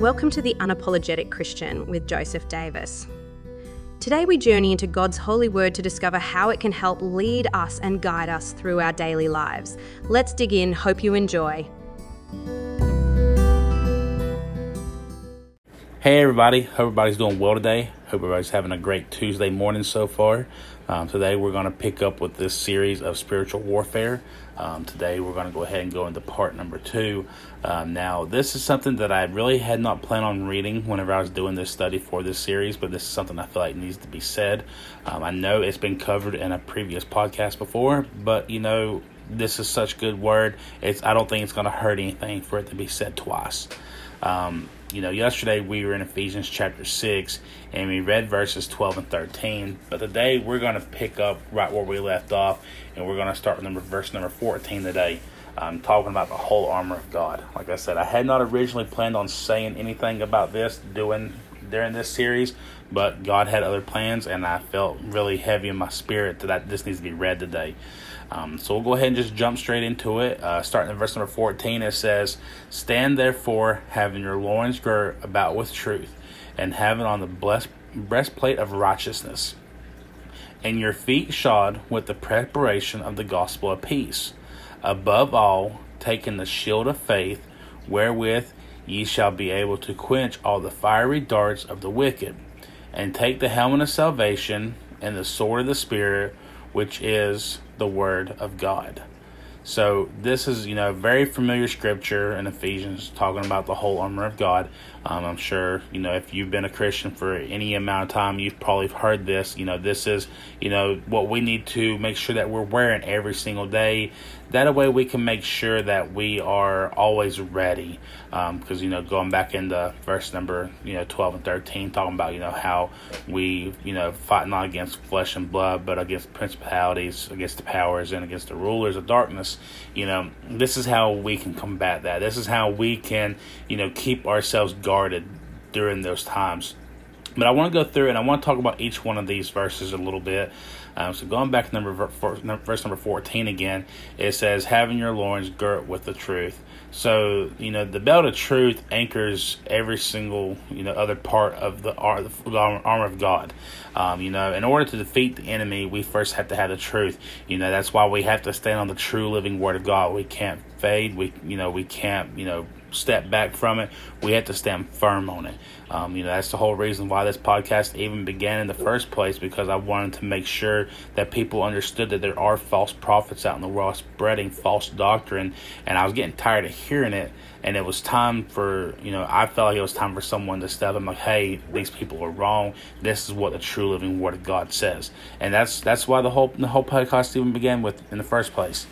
Welcome to The Unapologetic Christian with Joseph Davis. Today we journey into God's holy word to discover how it can help lead us and guide us through our daily lives. Let's dig in. Hope you enjoy. Hey everybody, hope everybody's doing well today. Hope everybody's having a great Tuesday morning so far. Um, today we're going to pick up with this series of spiritual warfare. Um, today we're going to go ahead and go into part number two. Um, now, this is something that I really had not planned on reading whenever I was doing this study for this series, but this is something I feel like needs to be said. Um, I know it's been covered in a previous podcast before, but you know, this is such good word. It's I don't think it's going to hurt anything for it to be said twice. Um, you know, yesterday we were in Ephesians chapter 6 and we read verses 12 and 13. But today we're going to pick up right where we left off and we're going to start with number, verse number 14 today. I'm talking about the whole armor of God. Like I said, I had not originally planned on saying anything about this doing during this series, but God had other plans and I felt really heavy in my spirit that this needs to be read today. Um, so we'll go ahead and just jump straight into it. Uh, starting in verse number 14, it says, Stand therefore, having your loins girt about with truth, and having on the blessed breastplate of righteousness, and your feet shod with the preparation of the gospel of peace. Above all, taking the shield of faith, wherewith ye shall be able to quench all the fiery darts of the wicked, and take the helmet of salvation and the sword of the Spirit, which is the Word of God. So this is, you know, very familiar scripture in Ephesians talking about the whole armor of God. Um, I'm sure, you know, if you've been a Christian for any amount of time, you've probably heard this. You know, this is, you know, what we need to make sure that we're wearing every single day that way we can make sure that we are always ready because um, you know going back into verse number you know 12 and 13 talking about you know how we you know fight not against flesh and blood but against principalities against the powers and against the rulers of darkness. You know this is how we can combat that. This is how we can you know keep ourselves guarded during those times but I want to go through and I want to talk about each one of these verses a little bit. Um, so going back to number verse number fourteen again, it says, "Having your loins girt with the truth." So you know the belt of truth anchors every single you know other part of the, armor of God. Um, you know, in order to defeat the enemy, we first have to have the truth. You know, that's why we have to stand on the true living Word of God. We can't fade. We you know we can't you know step back from it. We have to stand firm on it. Um, you know, that's the whole reason why this podcast even began in the first place because I wanted to make sure that people understood that there are false prophets out in the world spreading false doctrine, and I was getting tired of hearing it. And it was time for you know, I felt like it was time for someone to step. I'm like, hey, these people are wrong. This is what the true living Word of God says, and that's that's why the whole the whole podcast even began with in the first place.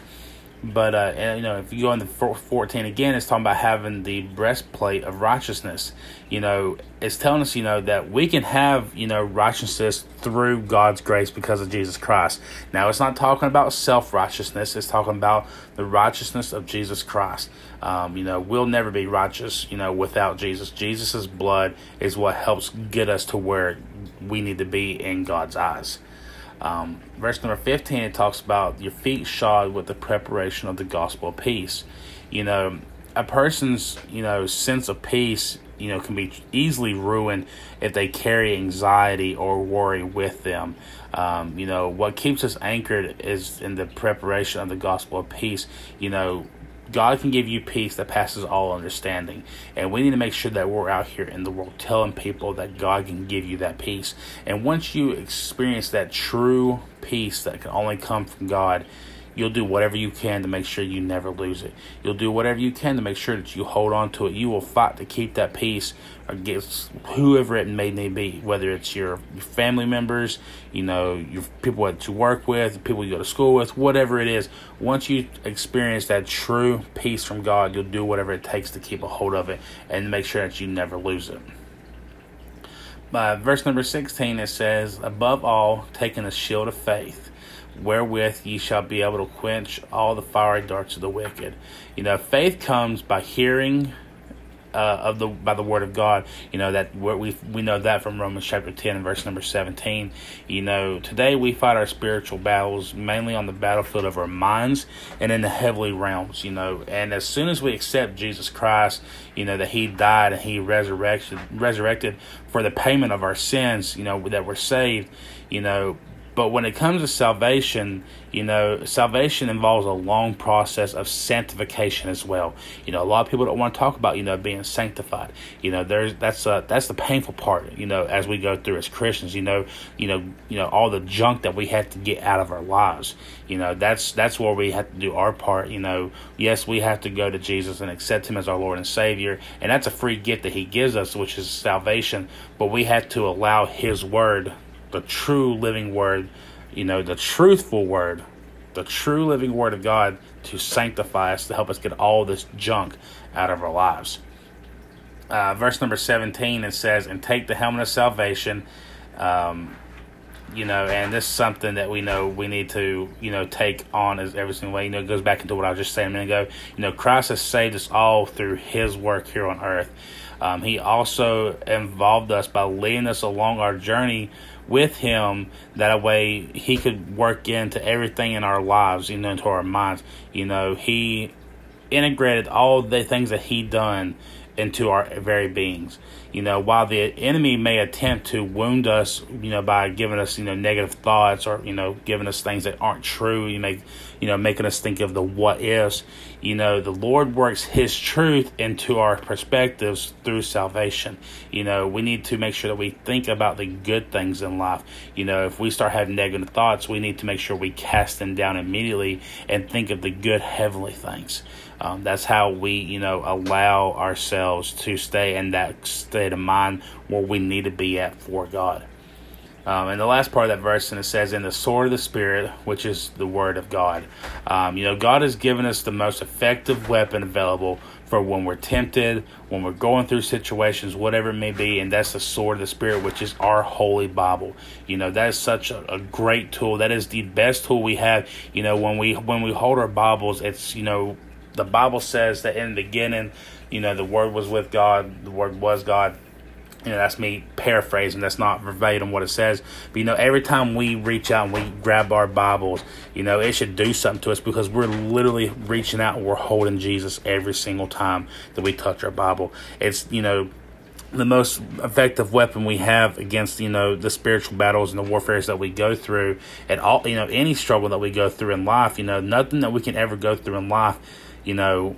But uh, and, you know, if you go into fourteen again, it's talking about having the breastplate of righteousness. You know, it's telling us, you know, that we can have, you know, righteousness through God's grace because of Jesus Christ. Now, it's not talking about self righteousness. It's talking about the righteousness of Jesus Christ. Um, you know, we'll never be righteous, you know, without Jesus. Jesus's blood is what helps get us to where we need to be in God's eyes. Um, verse number 15, it talks about your feet shod with the preparation of the gospel of peace. You know, a person's, you know, sense of peace, you know, can be easily ruined if they carry anxiety or worry with them. Um, you know, what keeps us anchored is in the preparation of the gospel of peace. You know, God can give you peace that passes all understanding. And we need to make sure that we're out here in the world telling people that God can give you that peace. And once you experience that true peace that can only come from God, You'll do whatever you can to make sure you never lose it. You'll do whatever you can to make sure that you hold on to it. You will fight to keep that peace against whoever it may, be, whether it's your, family members, you know, your people that you work with, people you go to school with, whatever it is. Once you experience that true peace from God, you'll do whatever it takes to keep a hold of it and make sure that you never lose it. By verse number 16, it says, Above all, taking a shield of faith wherewith ye shall be able to quench all the fiery darts of the wicked. You know, faith comes by hearing, uh, of the by the word of God. You know that we we know that from Romans chapter ten and verse number seventeen. You know today we fight our spiritual battles mainly on the battlefield of our minds and in the heavenly realms. You know, and as soon as we accept Jesus Christ, you know that He died and He resurrected resurrected for the payment of our sins. You know that we're saved. You know but when it comes to salvation, you know, salvation involves a long process of sanctification as well. You know, a lot of people don't want to talk about, you know, being sanctified. You know, there's that's uh that's the painful part, you know, as we go through as Christians, you know, you know, you know, all the junk that we have to get out of our lives. You know, that's that's where we have to do our part, you know. Yes, we have to go to Jesus and accept him as our Lord and Savior, and that's a free gift that he gives us, which is salvation, but we have to allow his word the true living word, you know, the truthful word, the true living word of God to sanctify us, to help us get all this junk out of our lives. Uh, verse number 17, it says, And take the helmet of salvation. Um, you know, and this is something that we know we need to, you know, take on as every single way. You know, it goes back into what I was just saying a minute ago. You know, Christ has saved us all through His work here on earth. Um, he also involved us by leading us along our journey with him that way he could work into everything in our lives you know into our minds you know he integrated all the things that he done into our very beings. You know, while the enemy may attempt to wound us, you know, by giving us, you know, negative thoughts or, you know, giving us things that aren't true, you make, you know, making us think of the what ifs, you know, the Lord works his truth into our perspectives through salvation. You know, we need to make sure that we think about the good things in life. You know, if we start having negative thoughts, we need to make sure we cast them down immediately and think of the good heavenly things. Um, that's how we, you know, allow ourselves to stay in that state of mind where we need to be at for God. Um, and the last part of that verse, and it says, "In the sword of the Spirit, which is the Word of God." Um, you know, God has given us the most effective weapon available for when we're tempted, when we're going through situations, whatever it may be, and that's the sword of the Spirit, which is our Holy Bible. You know, that is such a, a great tool. That is the best tool we have. You know, when we when we hold our Bibles, it's you know the Bible says that in the beginning, you know, the Word was with God, the Word was God. You know, that's me paraphrasing. That's not verbatim what it says. But, you know, every time we reach out and we grab our Bibles, you know, it should do something to us because we're literally reaching out and we're holding Jesus every single time that we touch our Bible. It's, you know, the most effective weapon we have against you know the spiritual battles and the warfares that we go through and all you know any struggle that we go through in life you know nothing that we can ever go through in life you know,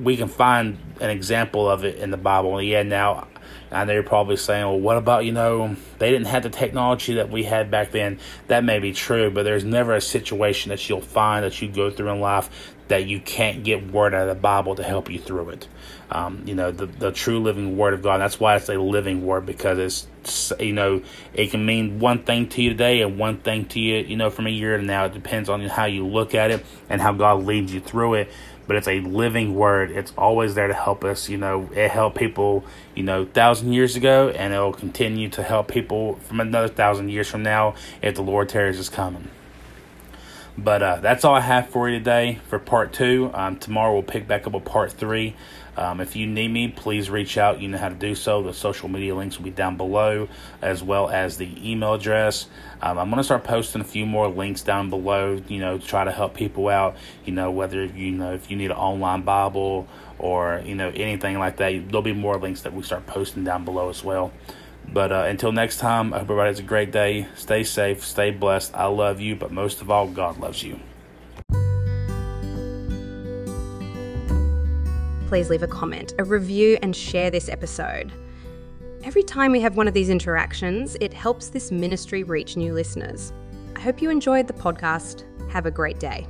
we can find an example of it in the Bible. Yeah, now I know you're probably saying, well, what about, you know, they didn't have the technology that we had back then. That may be true, but there's never a situation that you'll find that you go through in life that you can't get word out of the Bible to help you through it. Um, you know, the, the true living word of God. That's why it's a living word because it's, you know, it can mean one thing to you today and one thing to you, you know, from a year to now. It depends on how you look at it and how God leads you through it but it's a living word. It's always there to help us. You know, it helped people, you know, thousand years ago, and it will continue to help people from another thousand years from now if the Lord tarries is coming. But uh, that's all I have for you today for part two. Um, tomorrow we'll pick back up with part three. Um, if you need me, please reach out. You know how to do so. The social media links will be down below, as well as the email address. Um, I'm going to start posting a few more links down below, you know, to try to help people out. You know, whether you know if you need an online Bible or you know anything like that, there'll be more links that we start posting down below as well. But uh, until next time, I hope everybody has a great day. Stay safe, stay blessed. I love you, but most of all, God loves you. please leave a comment, a review, and share this episode. Every time we have one of these interactions, it helps this ministry reach new listeners. I hope you enjoyed the podcast. Have a great day.